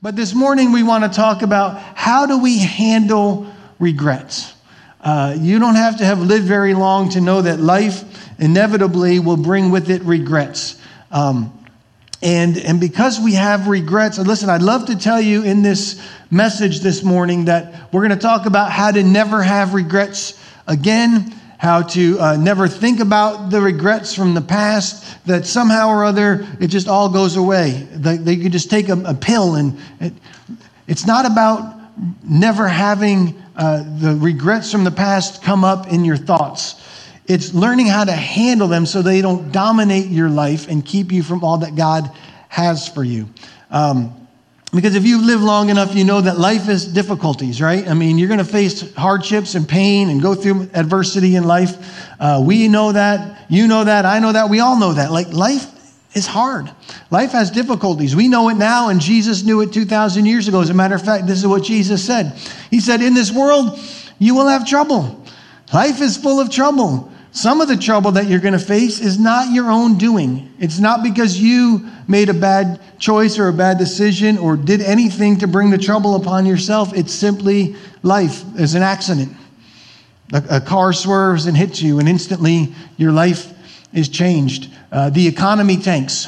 But this morning we want to talk about how do we handle regrets. Uh, you don't have to have lived very long to know that life inevitably will bring with it regrets. Um, and, and because we have regrets, listen, I'd love to tell you in this message this morning that we're going to talk about how to never have regrets again, how to uh, never think about the regrets from the past, that somehow or other it just all goes away. They, they could just take a, a pill, and it, it's not about never having uh, the regrets from the past come up in your thoughts. It's learning how to handle them so they don't dominate your life and keep you from all that God has for you. Um, because if you've lived long enough, you know that life is difficulties, right? I mean, you're going to face hardships and pain and go through adversity in life. Uh, we know that. You know that. I know that. We all know that. Like, life is hard. Life has difficulties. We know it now, and Jesus knew it 2,000 years ago. As a matter of fact, this is what Jesus said He said, In this world, you will have trouble. Life is full of trouble. Some of the trouble that you're going to face is not your own doing. It's not because you made a bad choice or a bad decision or did anything to bring the trouble upon yourself. It's simply life as an accident. A, a, car swerves and hits you, and instantly your life is changed. Uh, the economy tanks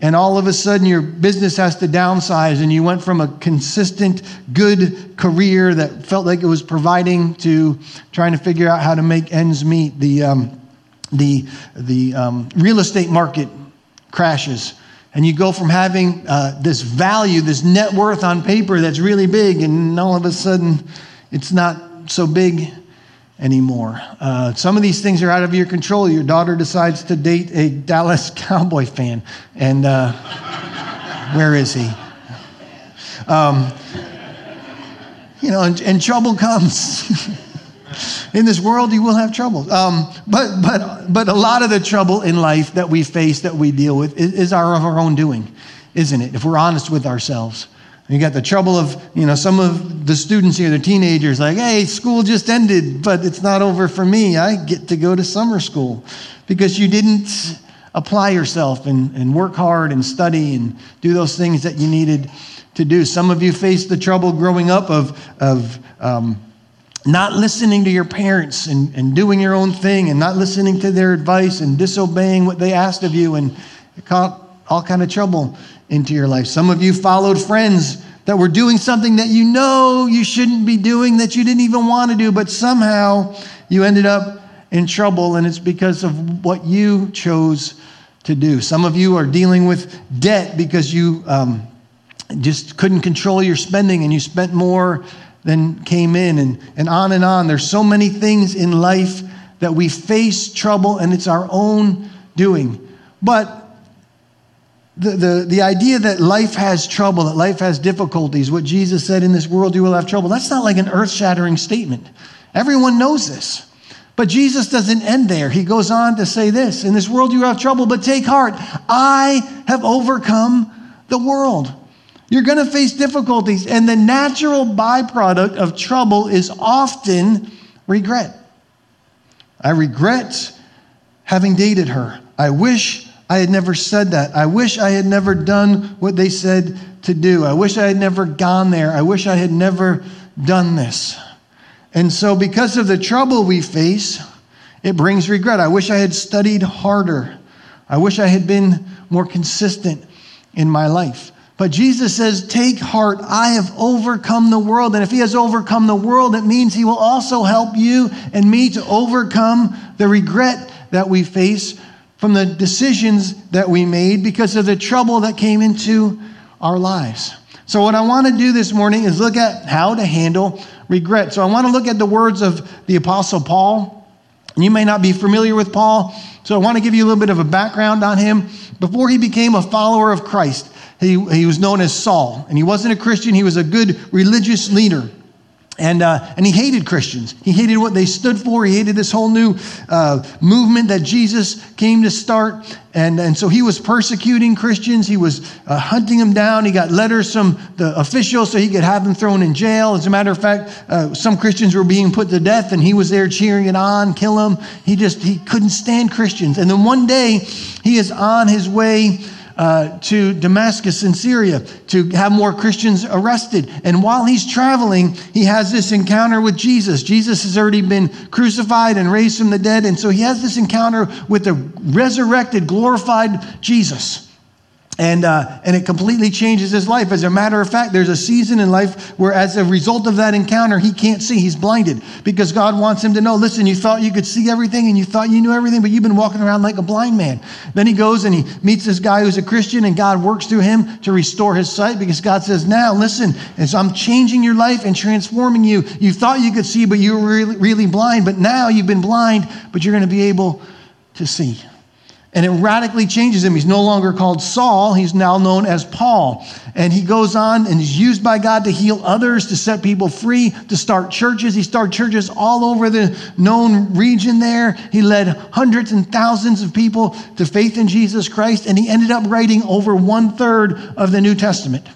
and all of a sudden your business has to downsize and you went from a consistent good career that felt like it was providing to trying to figure out how to make ends meet the um, the the um, real estate market crashes. And you go from having uh, this value this net worth on paper that's really big and all of a sudden it's not so big anymore. Uh, some of these things are out of your control. Your daughter decides to date a Dallas Cowboy fan, and uh, where is he? Um, you know, and, and trouble comes. in this world, you will have trouble. Um, but, but, but a lot of the trouble in life that we face, that we deal with, is, is our, of our own doing, isn't it? If we're honest with ourselves. You got the trouble of, you know, some of the students here, the teenagers, like, hey, school just ended, but it's not over for me. I get to go to summer school because you didn't apply yourself and, and work hard and study and do those things that you needed to do. Some of you faced the trouble growing up of, of um, not listening to your parents and, and doing your own thing and not listening to their advice and disobeying what they asked of you and it caught all kind of trouble into your life. Some of you followed friends that were doing something that you know you shouldn't be doing, that you didn't even want to do, but somehow you ended up in trouble, and it's because of what you chose to do. Some of you are dealing with debt because you um, just couldn't control your spending and you spent more than came in, and, and on and on. There's so many things in life that we face trouble, and it's our own doing. But the, the, the idea that life has trouble, that life has difficulties, what Jesus said, in this world you will have trouble, that's not like an earth shattering statement. Everyone knows this. But Jesus doesn't end there. He goes on to say this In this world you have trouble, but take heart. I have overcome the world. You're going to face difficulties, and the natural byproduct of trouble is often regret. I regret having dated her. I wish I had never said that. I wish I had never done what they said to do. I wish I had never gone there. I wish I had never done this. And so, because of the trouble we face, it brings regret. I wish I had studied harder. I wish I had been more consistent in my life. But Jesus says, Take heart, I have overcome the world. And if He has overcome the world, it means He will also help you and me to overcome the regret that we face from the decisions that we made because of the trouble that came into our lives. So, what I want to do this morning is look at how to handle regret. So, I want to look at the words of the Apostle Paul. You may not be familiar with Paul, so I want to give you a little bit of a background on him. Before he became a follower of Christ, he, he was known as Saul, and he wasn't a Christian, he was a good religious leader. And, uh, and he hated Christians. He hated what they stood for. He hated this whole new uh, movement that Jesus came to start. And, and so he was persecuting Christians. He was uh, hunting them down. He got letters from the officials so he could have them thrown in jail. As a matter of fact, uh, some Christians were being put to death and he was there cheering it on, kill them. He just, he couldn't stand Christians. And then one day he is on his way uh, to Damascus in Syria to have more Christians arrested. And while he's traveling, he has this encounter with Jesus. Jesus has already been crucified and raised from the dead. And so he has this encounter with the resurrected, glorified Jesus. And, uh, and it completely changes his life. As a matter of fact, there's a season in life where, as a result of that encounter, he can't see. He's blinded because God wants him to know listen, you thought you could see everything and you thought you knew everything, but you've been walking around like a blind man. Then he goes and he meets this guy who's a Christian, and God works through him to restore his sight because God says, Now, listen, as I'm changing your life and transforming you, you thought you could see, but you were really, really blind. But now you've been blind, but you're going to be able to see. And it radically changes him. He's no longer called Saul, he's now known as Paul. And he goes on and is used by God to heal others, to set people free, to start churches. He started churches all over the known region there. He led hundreds and thousands of people to faith in Jesus Christ, and he ended up writing over one third of the New Testament.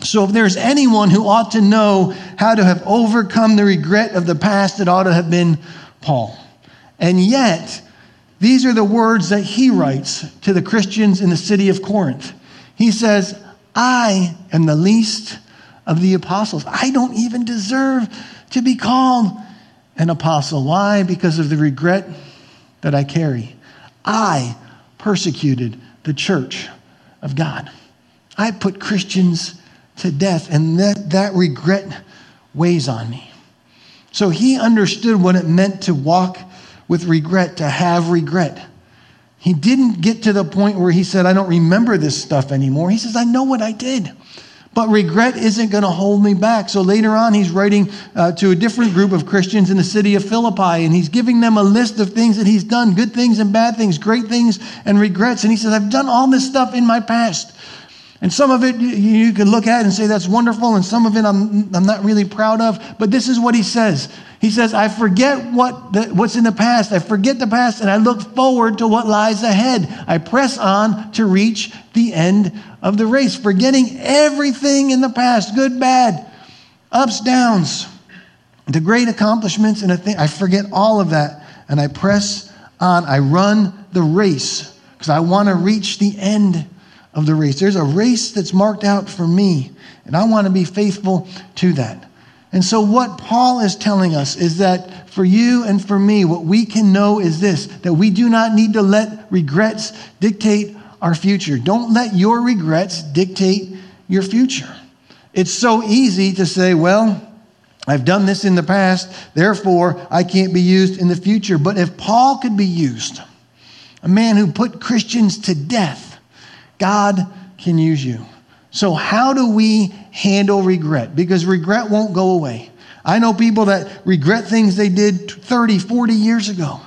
So, if there's anyone who ought to know how to have overcome the regret of the past, it ought to have been Paul. And yet, these are the words that he writes to the Christians in the city of Corinth. He says, I am the least of the apostles. I don't even deserve to be called an apostle. Why? Because of the regret that I carry. I persecuted the church of God. I put Christians to death, and that, that regret weighs on me. So he understood what it meant to walk with regret, to have regret. He didn't get to the point where he said, I don't remember this stuff anymore. He says, I know what I did. But regret isn't going to hold me back. So later on, he's writing uh, to a different group of Christians in the city of Philippi, and he's giving them a list of things that he's done good things and bad things, great things and regrets. And he says, I've done all this stuff in my past. And some of it you can look at and say that's wonderful, and some of it I'm, I'm not really proud of. But this is what he says he says, I forget what the, what's in the past. I forget the past and I look forward to what lies ahead. I press on to reach the end of the race, forgetting everything in the past good, bad, ups, downs, the great accomplishments. And I forget all of that and I press on. I run the race because I want to reach the end of the race. There's a race that's marked out for me, and I want to be faithful to that. And so, what Paul is telling us is that for you and for me, what we can know is this that we do not need to let regrets dictate our future. Don't let your regrets dictate your future. It's so easy to say, well, I've done this in the past, therefore I can't be used in the future. But if Paul could be used, a man who put Christians to death, God can use you. So, how do we handle regret? Because regret won't go away. I know people that regret things they did 30, 40 years ago.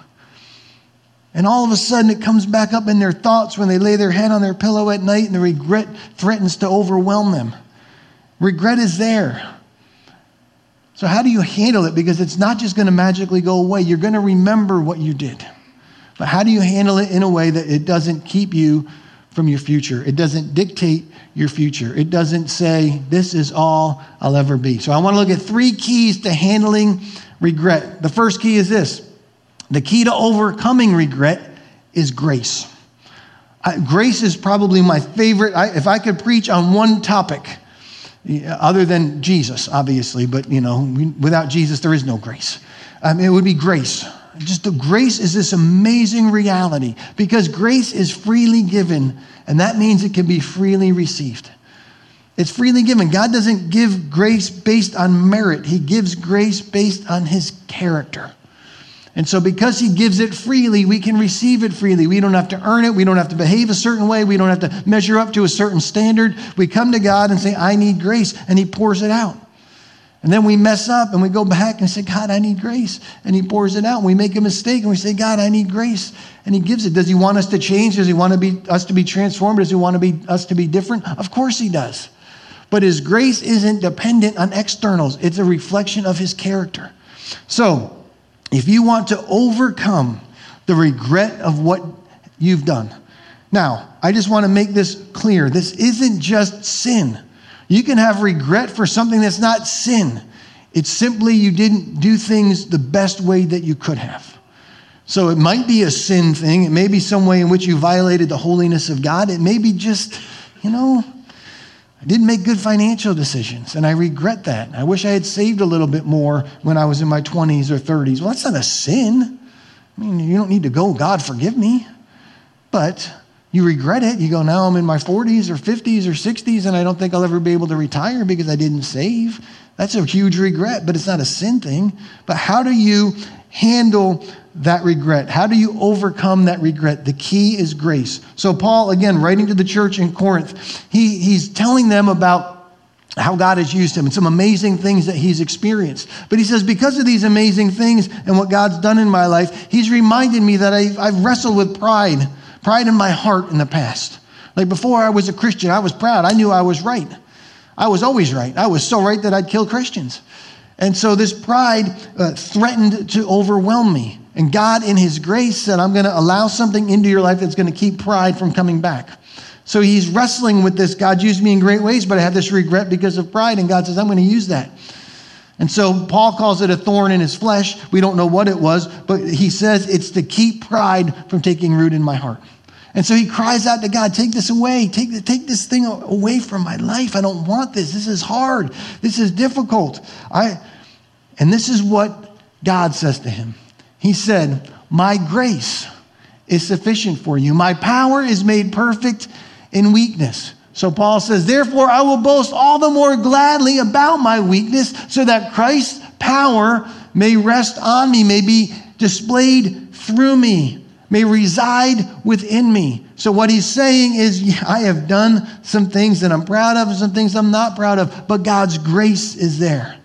And all of a sudden, it comes back up in their thoughts when they lay their head on their pillow at night and the regret threatens to overwhelm them. Regret is there. So, how do you handle it? Because it's not just going to magically go away. You're going to remember what you did. But how do you handle it in a way that it doesn't keep you from your future. It doesn't dictate your future. It doesn't say, this is all I'll ever be. So I want to look at three keys to handling regret. The first key is this the key to overcoming regret is grace. I, grace is probably my favorite. I, if I could preach on one topic, other than Jesus, obviously, but you know, without Jesus, there is no grace. Um, it would be grace. Just the grace is this amazing reality because grace is freely given, and that means it can be freely received. It's freely given. God doesn't give grace based on merit, He gives grace based on His character. And so, because He gives it freely, we can receive it freely. We don't have to earn it. We don't have to behave a certain way. We don't have to measure up to a certain standard. We come to God and say, I need grace, and He pours it out. And then we mess up and we go back and say, God, I need grace. And He pours it out. And we make a mistake and we say, God, I need grace. And He gives it. Does He want us to change? Does He want to be, us to be transformed? Does He want to be, us to be different? Of course He does. But His grace isn't dependent on externals, it's a reflection of His character. So, if you want to overcome the regret of what you've done, now, I just want to make this clear. This isn't just sin. You can have regret for something that's not sin. It's simply you didn't do things the best way that you could have. So it might be a sin thing. It may be some way in which you violated the holiness of God. It may be just, you know, I didn't make good financial decisions, and I regret that. I wish I had saved a little bit more when I was in my 20s or 30s. Well, that's not a sin. I mean, you don't need to go, God, forgive me. But you regret it. You go, now I'm in my 40s or 50s or 60s, and I don't think I'll ever be able to retire because I didn't save. That's a huge regret, but it's not a sin thing. But how do you handle that regret? How do you overcome that regret? The key is grace. So, Paul, again, writing to the church in Corinth, he, he's telling them about how God has used him and some amazing things that he's experienced. But he says, because of these amazing things and what God's done in my life, he's reminded me that I, I've wrestled with pride, pride in my heart in the past. Like before I was a Christian, I was proud. I knew I was right. I was always right. I was so right that I'd kill Christians. And so this pride uh, threatened to overwhelm me. And God, in His grace, said, I'm going to allow something into your life that's going to keep pride from coming back. So he's wrestling with this. God used me in great ways, but I have this regret because of pride. And God says, I'm going to use that. And so Paul calls it a thorn in his flesh. We don't know what it was, but he says it's to keep pride from taking root in my heart. And so he cries out to God, take this away. Take, take this thing away from my life. I don't want this. This is hard. This is difficult. I, and this is what God says to him. He said, My grace is sufficient for you. My power is made perfect in weakness. So Paul says, Therefore, I will boast all the more gladly about my weakness, so that Christ's power may rest on me, may be displayed through me, may reside within me. So, what he's saying is, yeah, I have done some things that I'm proud of and some things I'm not proud of, but God's grace is there.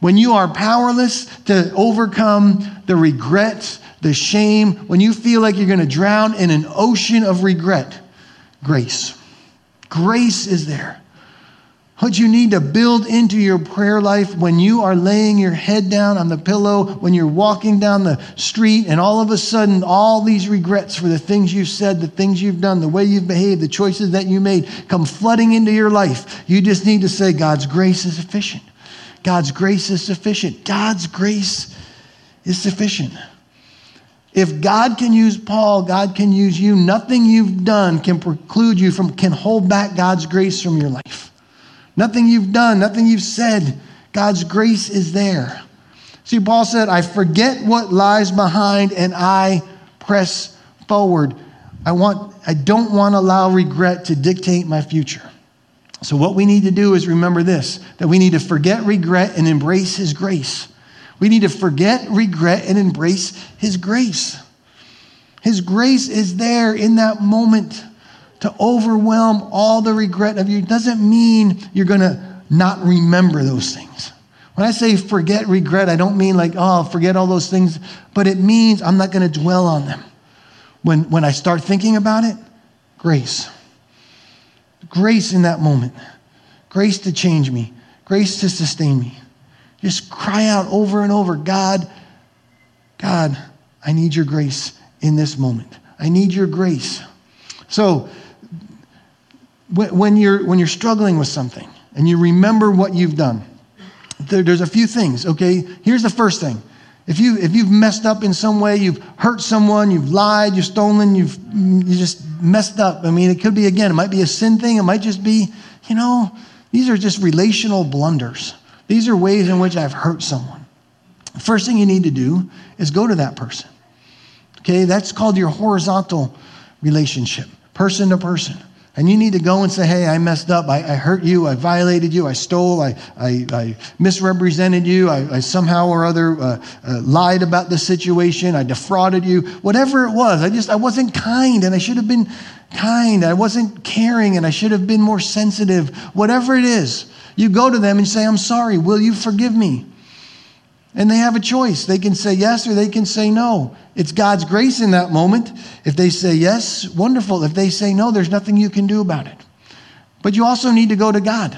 When you are powerless to overcome the regrets, the shame, when you feel like you're going to drown in an ocean of regret, grace. Grace is there. What you need to build into your prayer life when you are laying your head down on the pillow, when you're walking down the street, and all of a sudden, all these regrets for the things you've said, the things you've done, the way you've behaved, the choices that you made come flooding into your life. You just need to say, God's grace is sufficient. God's grace is sufficient. God's grace is sufficient. If God can use Paul, God can use you. Nothing you've done can preclude you from, can hold back God's grace from your life. Nothing you've done, nothing you've said, God's grace is there. See, Paul said, I forget what lies behind and I press forward. I, want, I don't want to allow regret to dictate my future. So, what we need to do is remember this that we need to forget regret and embrace His grace. We need to forget regret and embrace His grace. His grace is there in that moment to overwhelm all the regret of you. Doesn't mean you're going to not remember those things. When I say forget regret, I don't mean like, oh, forget all those things, but it means I'm not going to dwell on them. When, when I start thinking about it, grace. Grace in that moment. Grace to change me. Grace to sustain me. Just cry out over and over God, God, I need your grace in this moment. I need your grace. So, when you're, when you're struggling with something and you remember what you've done, there, there's a few things, okay? Here's the first thing. If, you, if you've messed up in some way, you've hurt someone, you've lied, you've stolen, you've you just messed up. I mean, it could be, again, it might be a sin thing, it might just be, you know, these are just relational blunders. These are ways in which I've hurt someone. First thing you need to do is go to that person. Okay, that's called your horizontal relationship, person to person. And you need to go and say, hey, I messed up. I, I hurt you. I violated you. I stole. I, I, I misrepresented you. I, I, somehow or other uh, uh, lied about the situation. I defrauded you. Whatever it was, I just, I wasn't kind and I should have been kind. I wasn't caring and I should have been more sensitive. Whatever it is, you go to them and say, I'm sorry, will you forgive me? And they have a choice. They can say yes or they can say no. It's God's grace in that moment. If they say yes, wonderful. If they say no, there's nothing you can do about it. But you also need to go to God.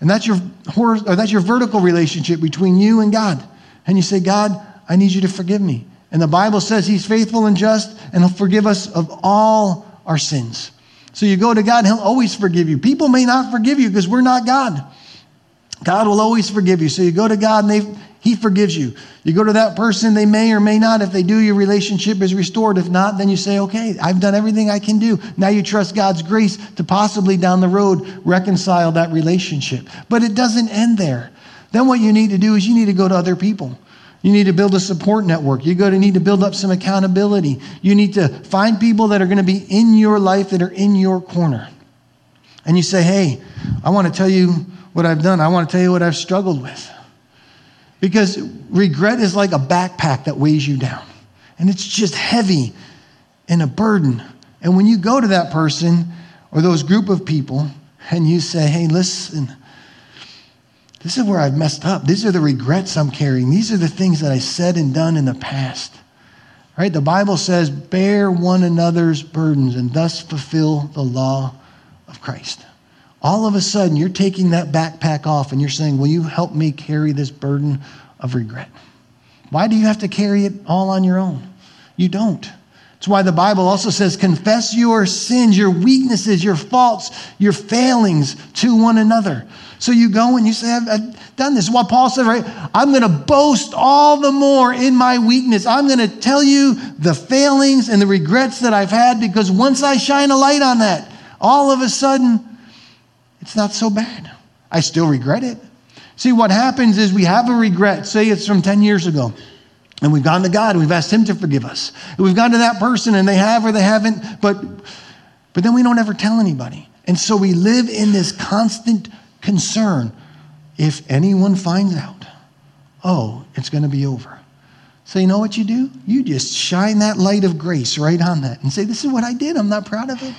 And that's your, that's your vertical relationship between you and God. And you say, God, I need you to forgive me. And the Bible says he's faithful and just and he'll forgive us of all our sins. So you go to God, he'll always forgive you. People may not forgive you because we're not God. God will always forgive you. So you go to God and they, He forgives you. You go to that person, they may or may not. If they do, your relationship is restored. If not, then you say, okay, I've done everything I can do. Now you trust God's grace to possibly down the road reconcile that relationship. But it doesn't end there. Then what you need to do is you need to go to other people. You need to build a support network. You're going to need to build up some accountability. You need to find people that are going to be in your life that are in your corner. And you say, hey, I want to tell you what I've done. I want to tell you what I've struggled with. Because regret is like a backpack that weighs you down, and it's just heavy and a burden. And when you go to that person or those group of people and you say, hey, listen, this is where I've messed up. These are the regrets I'm carrying. These are the things that I said and done in the past. Right? The Bible says, bear one another's burdens and thus fulfill the law of Christ. All of a sudden, you're taking that backpack off and you're saying, Will you help me carry this burden of regret? Why do you have to carry it all on your own? You don't. That's why the Bible also says, Confess your sins, your weaknesses, your faults, your failings to one another. So you go and you say, I've, I've done this. What Paul said, right? I'm going to boast all the more in my weakness. I'm going to tell you the failings and the regrets that I've had because once I shine a light on that, all of a sudden, it's not so bad. I still regret it. See, what happens is we have a regret. Say it's from 10 years ago. And we've gone to God and we've asked Him to forgive us. And we've gone to that person and they have or they haven't, but, but then we don't ever tell anybody. And so we live in this constant concern. If anyone finds out, oh, it's going to be over. So you know what you do? You just shine that light of grace right on that and say, This is what I did. I'm not proud of it.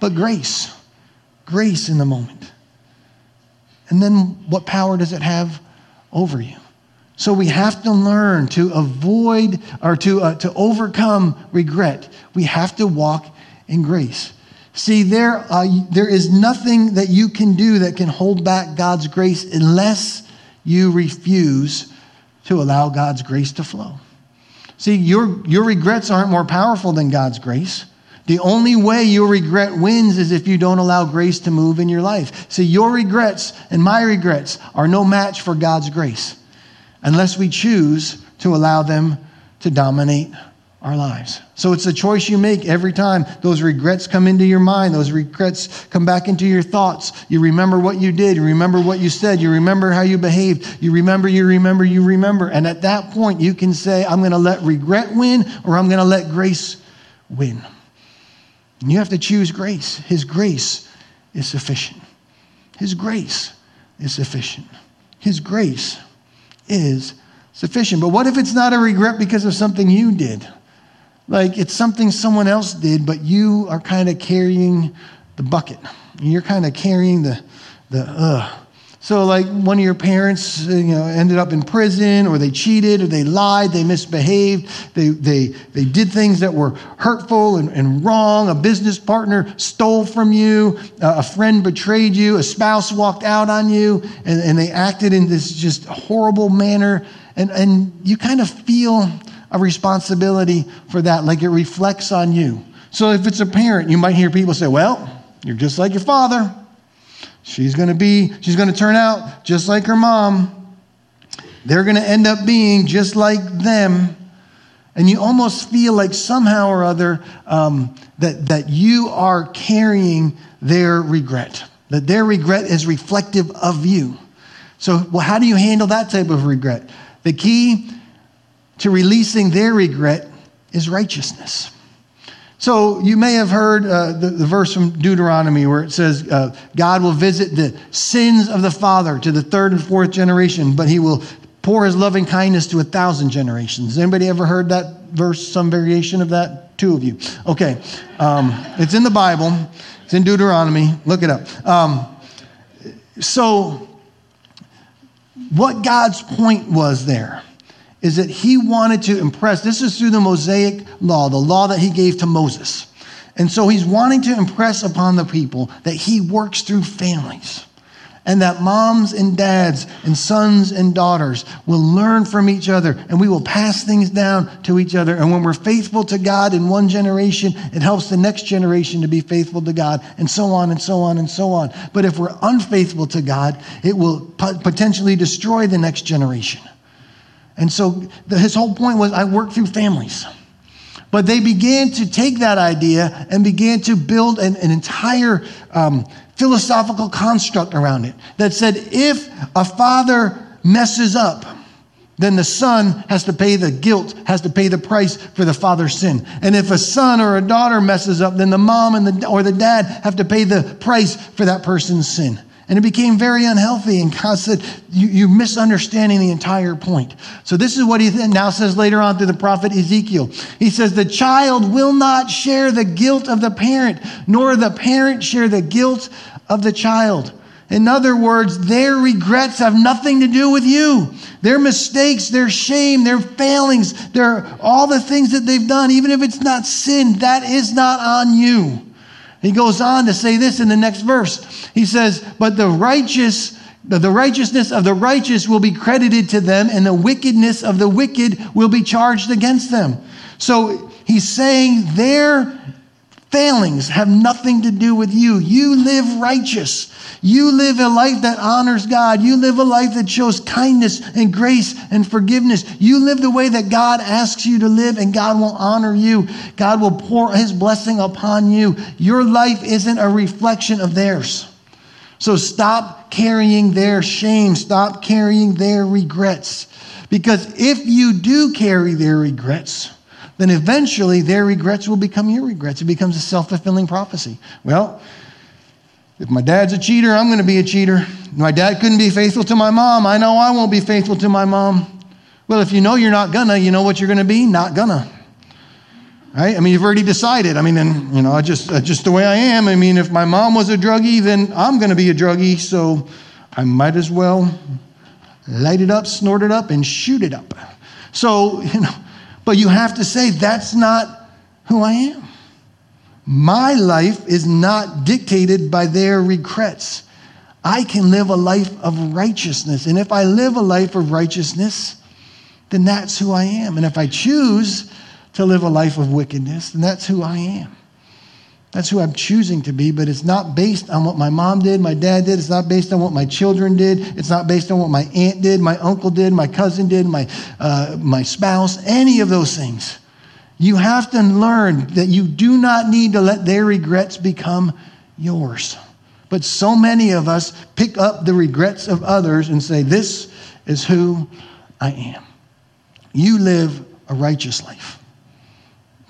But grace grace in the moment. And then what power does it have over you? So we have to learn to avoid or to, uh, to overcome regret. We have to walk in grace. See, there, uh, there is nothing that you can do that can hold back God's grace unless you refuse to allow God's grace to flow. See, your, your regrets aren't more powerful than God's grace. The only way your regret wins is if you don't allow grace to move in your life. See, your regrets and my regrets are no match for God's grace unless we choose to allow them to dominate our lives. So it's a choice you make every time those regrets come into your mind, those regrets come back into your thoughts. You remember what you did, you remember what you said, you remember how you behaved, you remember, you remember, you remember. And at that point, you can say, I'm going to let regret win or I'm going to let grace win. And you have to choose grace. His grace is sufficient. His grace is sufficient. His grace is sufficient. But what if it's not a regret because of something you did? Like it's something someone else did, but you are kind of carrying the bucket. You're kind of carrying the, the, uh, so, like one of your parents, you know, ended up in prison, or they cheated, or they lied, they misbehaved, they, they, they did things that were hurtful and, and wrong. A business partner stole from you, uh, a friend betrayed you, a spouse walked out on you, and, and they acted in this just horrible manner. And, and you kind of feel a responsibility for that, like it reflects on you. So, if it's a parent, you might hear people say, Well, you're just like your father. She's going to be, she's going to turn out just like her mom. They're going to end up being just like them. And you almost feel like somehow or other um, that, that you are carrying their regret, that their regret is reflective of you. So, well, how do you handle that type of regret? The key to releasing their regret is righteousness. So you may have heard uh, the, the, verse from Deuteronomy where it says, uh, God will visit the sins of the father to the third and fourth generation, but he will pour his loving kindness to a thousand generations. Anybody ever heard that verse, some variation of that? Two of you. Okay. Um, it's in the Bible, it's in Deuteronomy. Look it up. Um, so, what God's point was there is that he wanted to impress. This is through the Mosaic law, the law that he gave to Moses. And so he's wanting to impress upon the people that he works through families and that moms and dads and sons and daughters will learn from each other and we will pass things down to each other. And when we're faithful to God in one generation, it helps the next generation to be faithful to God and so on and so on and so on. But if we're unfaithful to God, it will potentially destroy the next generation. And so the, his whole point was I work through families. But they began to take that idea and began to build an, an entire um, philosophical construct around it that said if a father messes up, then the son has to pay the guilt, has to pay the price for the father's sin. And if a son or a daughter messes up, then the mom and the, or the dad have to pay the price for that person's sin. And it became very unhealthy. And God said, you, You're misunderstanding the entire point. So, this is what he now says later on through the prophet Ezekiel. He says, The child will not share the guilt of the parent, nor the parent share the guilt of the child. In other words, their regrets have nothing to do with you. Their mistakes, their shame, their failings, their, all the things that they've done, even if it's not sin, that is not on you. He goes on to say this in the next verse. He says, But the righteous, the righteousness of the righteous will be credited to them, and the wickedness of the wicked will be charged against them. So he's saying their failings have nothing to do with you. You live righteous. You live a life that honors God. You live a life that shows kindness and grace and forgiveness. You live the way that God asks you to live, and God will honor you. God will pour his blessing upon you. Your life isn't a reflection of theirs. So stop carrying their shame, stop carrying their regrets. Because if you do carry their regrets, then eventually their regrets will become your regrets. It becomes a self fulfilling prophecy. Well, if my dad's a cheater, I'm going to be a cheater. My dad couldn't be faithful to my mom. I know I won't be faithful to my mom. Well, if you know you're not gonna, you know what you're gonna be? Not gonna. Right? I mean, you've already decided. I mean, and you know, I just just the way I am. I mean, if my mom was a druggie, then I'm gonna be a druggie. So I might as well light it up, snort it up, and shoot it up. So you know, but you have to say, that's not who I am. My life is not dictated by their regrets. I can live a life of righteousness. And if I live a life of righteousness, then that's who I am. And if I choose to live a life of wickedness, then that's who I am. That's who I'm choosing to be, but it's not based on what my mom did, my dad did. It's not based on what my children did. It's not based on what my aunt did, my uncle did, my cousin did, my, uh, my spouse, any of those things. You have to learn that you do not need to let their regrets become yours. But so many of us pick up the regrets of others and say, This is who I am. You live a righteous life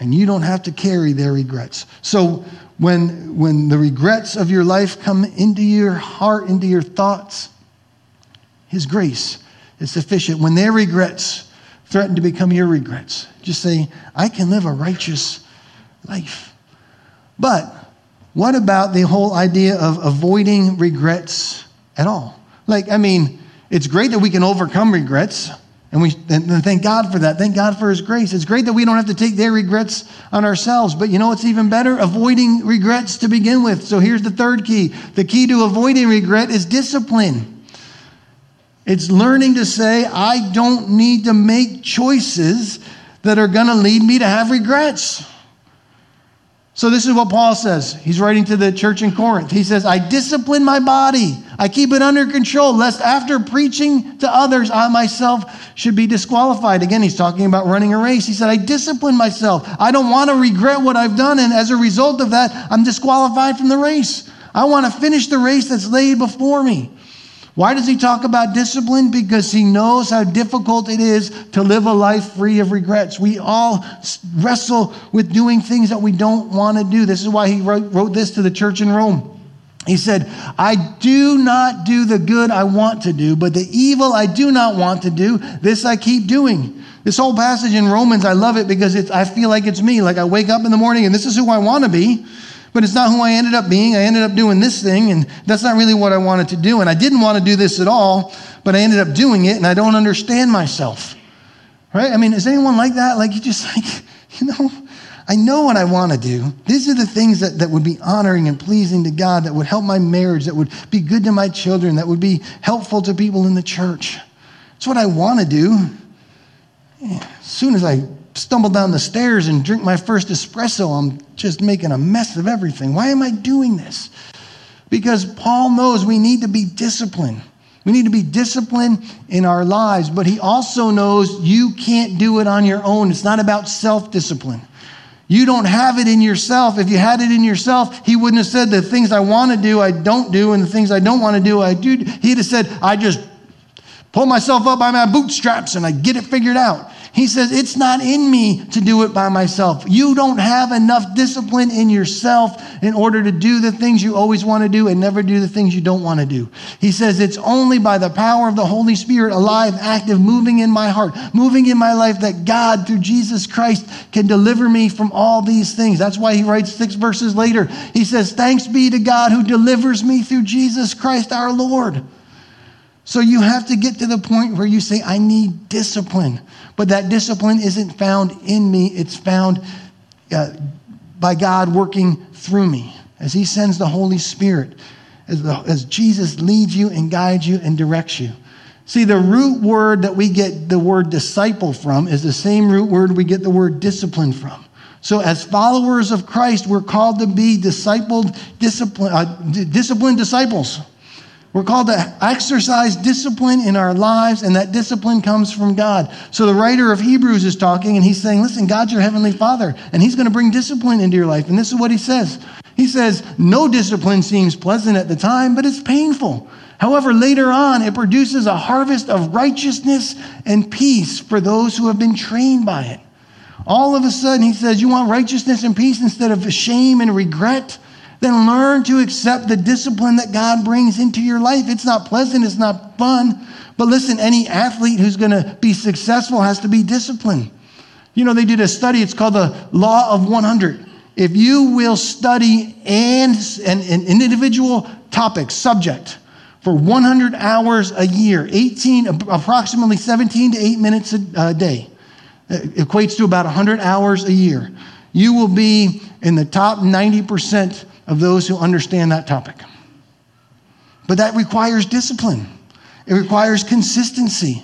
and you don't have to carry their regrets. So when, when the regrets of your life come into your heart, into your thoughts, His grace is sufficient. When their regrets threaten to become your regrets, just say, I can live a righteous life. But what about the whole idea of avoiding regrets at all? Like, I mean, it's great that we can overcome regrets. And we and thank God for that. Thank God for His grace. It's great that we don't have to take their regrets on ourselves. But you know what's even better? Avoiding regrets to begin with. So here's the third key the key to avoiding regret is discipline. It's learning to say, I don't need to make choices that are going to lead me to have regrets. So, this is what Paul says. He's writing to the church in Corinth. He says, I discipline my body, I keep it under control, lest after preaching to others, I myself should be disqualified. Again, he's talking about running a race. He said, I discipline myself. I don't want to regret what I've done, and as a result of that, I'm disqualified from the race. I want to finish the race that's laid before me. Why does he talk about discipline? Because he knows how difficult it is to live a life free of regrets. We all wrestle with doing things that we don't want to do. This is why he wrote, wrote this to the church in Rome. He said, I do not do the good I want to do, but the evil I do not want to do, this I keep doing. This whole passage in Romans, I love it because it's, I feel like it's me. Like I wake up in the morning and this is who I want to be but it's not who I ended up being. I ended up doing this thing, and that's not really what I wanted to do. And I didn't want to do this at all, but I ended up doing it, and I don't understand myself. Right? I mean, is anyone like that? Like, you just like, you know, I know what I want to do. These are the things that, that would be honoring and pleasing to God, that would help my marriage, that would be good to my children, that would be helpful to people in the church. It's what I want to do. As soon as I stumble down the stairs and drink my first espresso, I'm just making a mess of everything. Why am I doing this? Because Paul knows we need to be disciplined. We need to be disciplined in our lives, but he also knows you can't do it on your own. It's not about self discipline. You don't have it in yourself. If you had it in yourself, he wouldn't have said, The things I want to do, I don't do, and the things I don't want to do, I do. He'd have said, I just pull myself up by my bootstraps and I get it figured out. He says, It's not in me to do it by myself. You don't have enough discipline in yourself in order to do the things you always want to do and never do the things you don't want to do. He says, It's only by the power of the Holy Spirit, alive, active, moving in my heart, moving in my life, that God, through Jesus Christ, can deliver me from all these things. That's why he writes six verses later. He says, Thanks be to God who delivers me through Jesus Christ our Lord. So you have to get to the point where you say, I need discipline. But that discipline isn't found in me, it's found uh, by God working through me as He sends the Holy Spirit, as, the, as Jesus leads you and guides you and directs you. See, the root word that we get the word disciple from is the same root word we get the word discipline from. So, as followers of Christ, we're called to be discipled, uh, disciplined disciples. We're called to exercise discipline in our lives, and that discipline comes from God. So the writer of Hebrews is talking, and he's saying, Listen, God's your heavenly Father, and he's going to bring discipline into your life. And this is what he says He says, No discipline seems pleasant at the time, but it's painful. However, later on, it produces a harvest of righteousness and peace for those who have been trained by it. All of a sudden, he says, You want righteousness and peace instead of shame and regret? Then learn to accept the discipline that God brings into your life. It's not pleasant, it's not fun. But listen, any athlete who's going to be successful has to be disciplined. You know, they did a study, it's called the Law of 100. If you will study an, an, an individual topic, subject, for 100 hours a year, 18, approximately 17 to 8 minutes a, a day, it equates to about 100 hours a year, you will be in the top 90% of those who understand that topic. But that requires discipline, it requires consistency.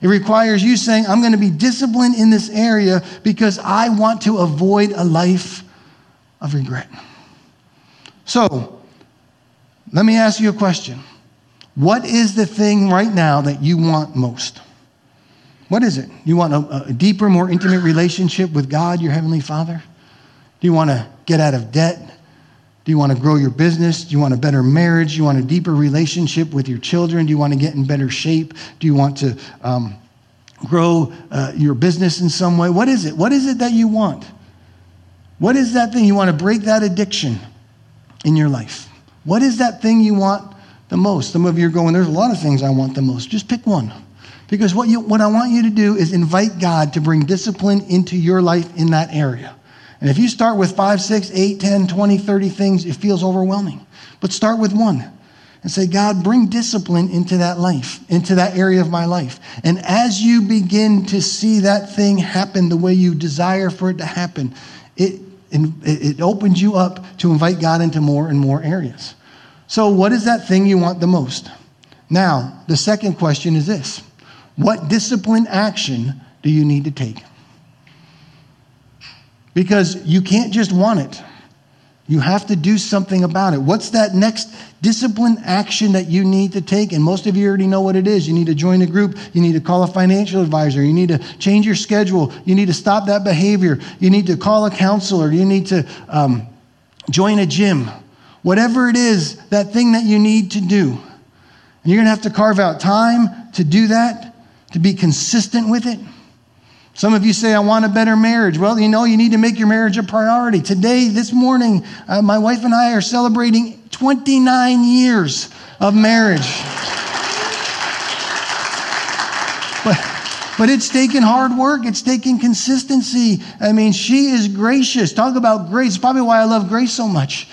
It requires you saying, I'm going to be disciplined in this area because I want to avoid a life of regret. So, let me ask you a question. What is the thing right now that you want most? What is it? You want a, a deeper, more intimate relationship with God, your Heavenly Father? Do you want to get out of debt? Do you want to grow your business? Do you want a better marriage? Do you want a deeper relationship with your children? Do you want to get in better shape? Do you want to um, grow uh, your business in some way? What is it? What is it that you want? What is that thing? You want to break that addiction in your life. What is that thing you want the most? Some of you are going, there's a lot of things I want the most. Just pick one. Because what, you, what I want you to do is invite God to bring discipline into your life in that area. And if you start with 5, 6, 8, 10, 20, 30 things, it feels overwhelming. But start with one and say, God, bring discipline into that life, into that area of my life. And as you begin to see that thing happen the way you desire for it to happen, it, it opens you up to invite God into more and more areas. So, what is that thing you want the most? Now, the second question is this What discipline action do you need to take? Because you can't just want it. You have to do something about it. What's that next discipline action that you need to take? And most of you already know what it is. You need to join a group. You need to call a financial advisor. You need to change your schedule. You need to stop that behavior. You need to call a counselor. You need to um, join a gym. Whatever it is, that thing that you need to do. And you're going to have to carve out time to do that, to be consistent with it. Some of you say, I want a better marriage. Well, you know, you need to make your marriage a priority. Today, this morning, uh, my wife and I are celebrating 29 years of marriage. but, but it's taken hard work, it's taken consistency. I mean, she is gracious. Talk about grace. Probably why I love Grace so much.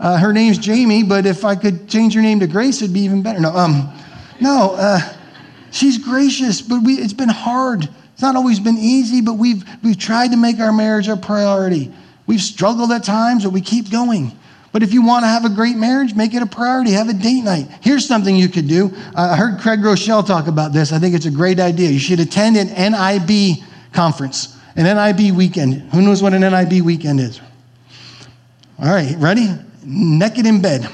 Uh, her name's Jamie, but if I could change her name to Grace, it'd be even better. No, um, no, uh, she's gracious, but we, it's been hard. It's not always been easy, but we've, we've tried to make our marriage a priority. We've struggled at times, but we keep going. But if you want to have a great marriage, make it a priority. Have a date night. Here's something you could do. I heard Craig Groeschel talk about this. I think it's a great idea. You should attend an NIB conference, an NIB weekend. Who knows what an NIB weekend is? All right, ready? Naked in bed.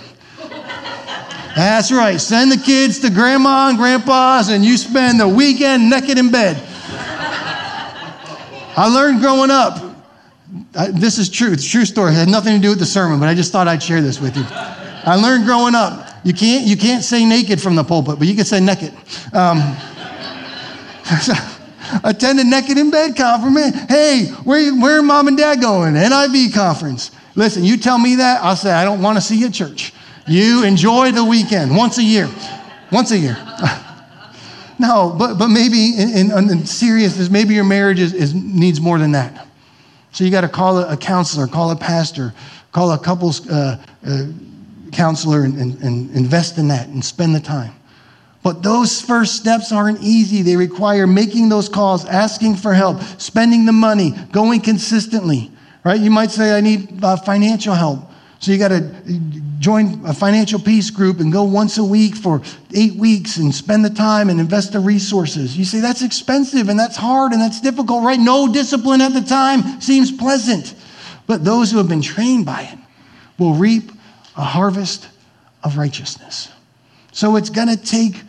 That's right. Send the kids to grandma and grandpa's, and you spend the weekend naked in bed. I learned growing up. I, this is true. It's a true story. It had nothing to do with the sermon, but I just thought I'd share this with you. I learned growing up. You can't you can't say naked from the pulpit, but you can say naked. Um, attended naked in bed conference. Hey, where where mom and dad going? NIB conference. Listen, you tell me that, I'll say I don't want to see you at church. You enjoy the weekend once a year. Once a year. no, but, but maybe in, in, in seriousness, maybe your marriage is, is, needs more than that. So you got to call a, counselor, call a pastor, call a couples uh, uh, counselor and, and, and invest in that and spend the time. But those first steps aren't easy. They require making those calls, asking for help, spending the money, going consistently, right? You might say, I need uh, financial help. So you got to join a financial peace group and go once a week for eight weeks and spend the time and invest the resources. You say that's expensive and that's hard and that's difficult, right? No discipline at the time seems pleasant. But those who have been trained by it will reap a harvest of righteousness. So it's going to take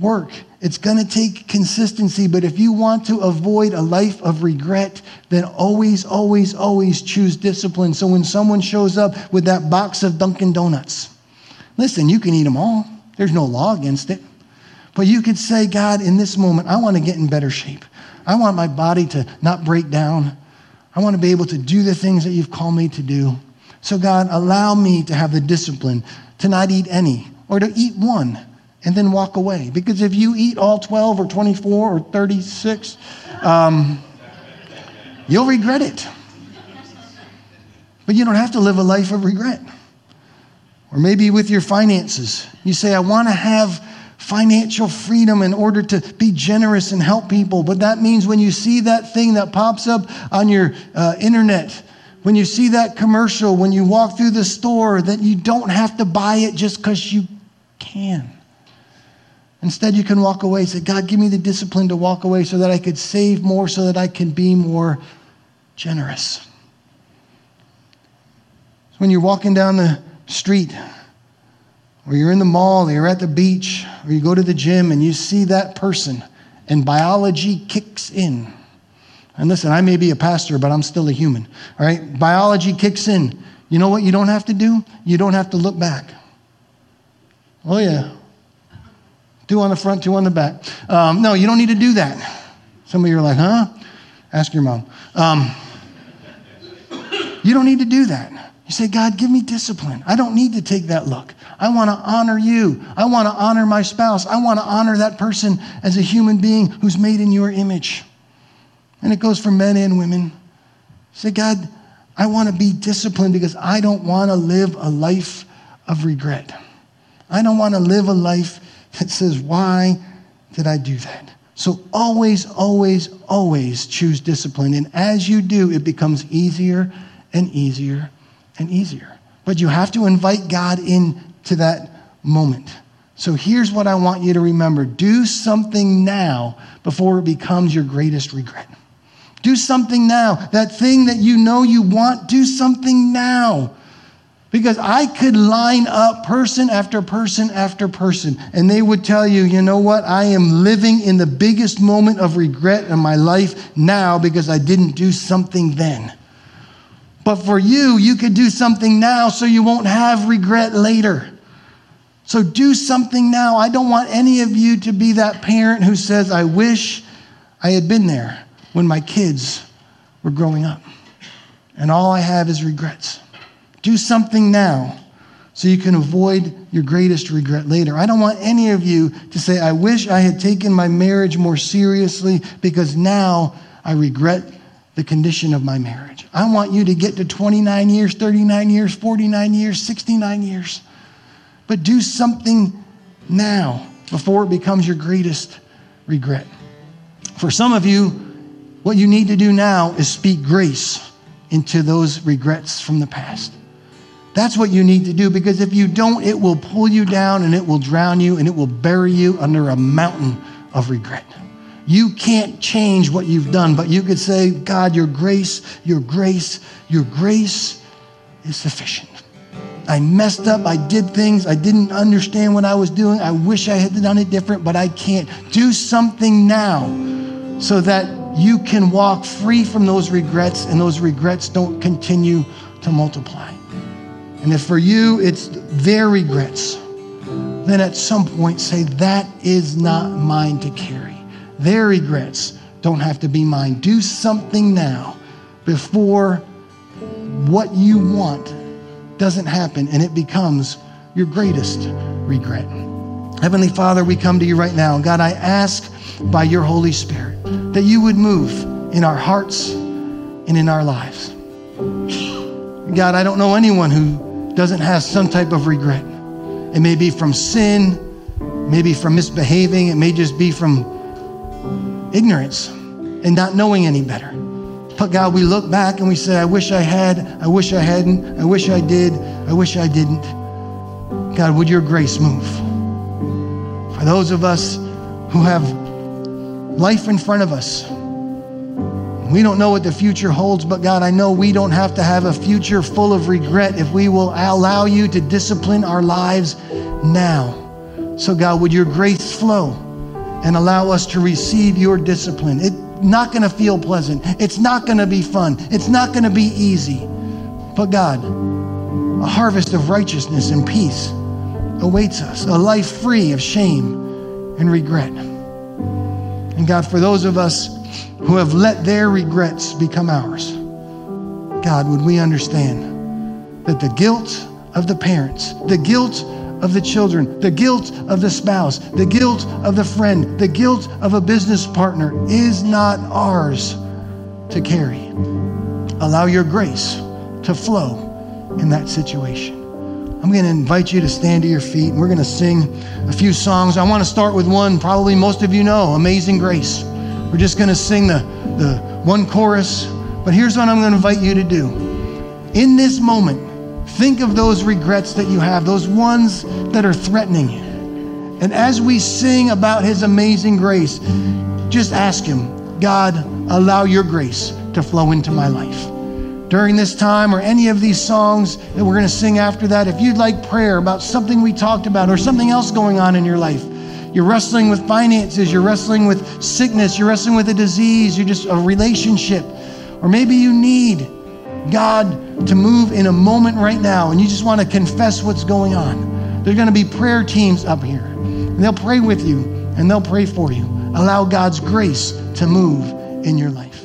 work. It's going to take consistency, but if you want to avoid a life of regret, then always, always, always choose discipline. So when someone shows up with that box of Dunkin' Donuts, listen, you can eat them all. There's no law against it. But you could say, God, in this moment, I want to get in better shape. I want my body to not break down. I want to be able to do the things that you've called me to do. So, God, allow me to have the discipline to not eat any or to eat one and then walk away. Because if you eat all 12 or 24 or 36, um, you'll regret it. But you don't have to live a life of regret. Or maybe with your finances, you say, I want to have financial freedom in order to be generous and help people. But that means when you see that thing that pops up on your uh, internet, when you see that commercial, when you walk through the store, that you don't have to buy it just because you can. Instead, you can walk away say, God, give me the discipline to walk away so that I could save more, so that I can be more generous. So When you're walking down the street, or you're in the mall, or you're at the beach, or you go to the gym and you see that person, and biology kicks in. And listen, I may be a pastor, but I'm still a human. All right? Biology kicks in. You know what you don't have to do? You don't have to look back. Oh, yeah. Two on the front, two on the back. Um, no, you don't need to do that. Some of you are like, huh? Ask your mom. Um, you don't need to do that. You say, God, give me discipline. I don't need to take that look. I want to honor you. I want to honor my spouse. I want to honor that person as a human being who's made in your image. And it goes for men and women. Say, God, I want to be disciplined because I don't want to live a life of regret. I don't want to live a life that says, Why did I do that? So always, always, always choose discipline. And as you do, it becomes easier and easier and easier. But you have to invite God into that moment. So here's what I want you to remember do something now before it becomes your greatest regret. Do something now. That thing that you know you want, do something now. Because I could line up person after person after person, and they would tell you, you know what? I am living in the biggest moment of regret in my life now because I didn't do something then. But for you, you could do something now so you won't have regret later. So do something now. I don't want any of you to be that parent who says, I wish I had been there when my kids were growing up. And all I have is regrets. Do something now so you can avoid your greatest regret later. I don't want any of you to say, I wish I had taken my marriage more seriously because now I regret the condition of my marriage. I want you to get to 29 years, 39 years, 49 years, 69 years. But do something now before it becomes your greatest regret. For some of you, what you need to do now is speak grace into those regrets from the past. That's what you need to do because if you don't, it will pull you down and it will drown you and it will bury you under a mountain of regret. You can't change what you've done, but you could say, God, your grace, your grace, your grace is sufficient. I messed up. I did things. I didn't understand what I was doing. I wish I had done it different, but I can't. Do something now so that you can walk free from those regrets and those regrets don't continue to multiply. And if for you it's their regrets, then at some point say, That is not mine to carry. Their regrets don't have to be mine. Do something now before what you want doesn't happen and it becomes your greatest regret. Heavenly Father, we come to you right now. God, I ask by your Holy Spirit that you would move in our hearts and in our lives. God, I don't know anyone who doesn't have some type of regret. It may be from sin, maybe from misbehaving, it may just be from ignorance and not knowing any better. But God, we look back and we say, I wish I had, I wish I hadn't, I wish I did, I wish I didn't. God, would your grace move? For those of us who have life in front of us, we don't know what the future holds, but God, I know we don't have to have a future full of regret if we will allow you to discipline our lives now. So, God, would your grace flow and allow us to receive your discipline? It's not going to feel pleasant. It's not going to be fun. It's not going to be easy. But God, a harvest of righteousness and peace awaits us, a life free of shame and regret. And God, for those of us who have let their regrets become ours, God, would we understand that the guilt of the parents, the guilt of the children, the guilt of the spouse, the guilt of the friend, the guilt of a business partner is not ours to carry. Allow your grace to flow in that situation. I'm going to invite you to stand to your feet and we're going to sing a few songs. I want to start with one probably most of you know Amazing Grace. We're just going to sing the, the one chorus, but here's what I'm going to invite you to do. In this moment, Think of those regrets that you have, those ones that are threatening you. And as we sing about his amazing grace, just ask him, God, allow your grace to flow into my life. During this time, or any of these songs that we're going to sing after that, if you'd like prayer about something we talked about or something else going on in your life, you're wrestling with finances, you're wrestling with sickness, you're wrestling with a disease, you're just a relationship, or maybe you need God to move in a moment right now and you just want to confess what's going on, there's going to be prayer teams up here. And they'll pray with you and they'll pray for you. Allow God's grace to move in your life.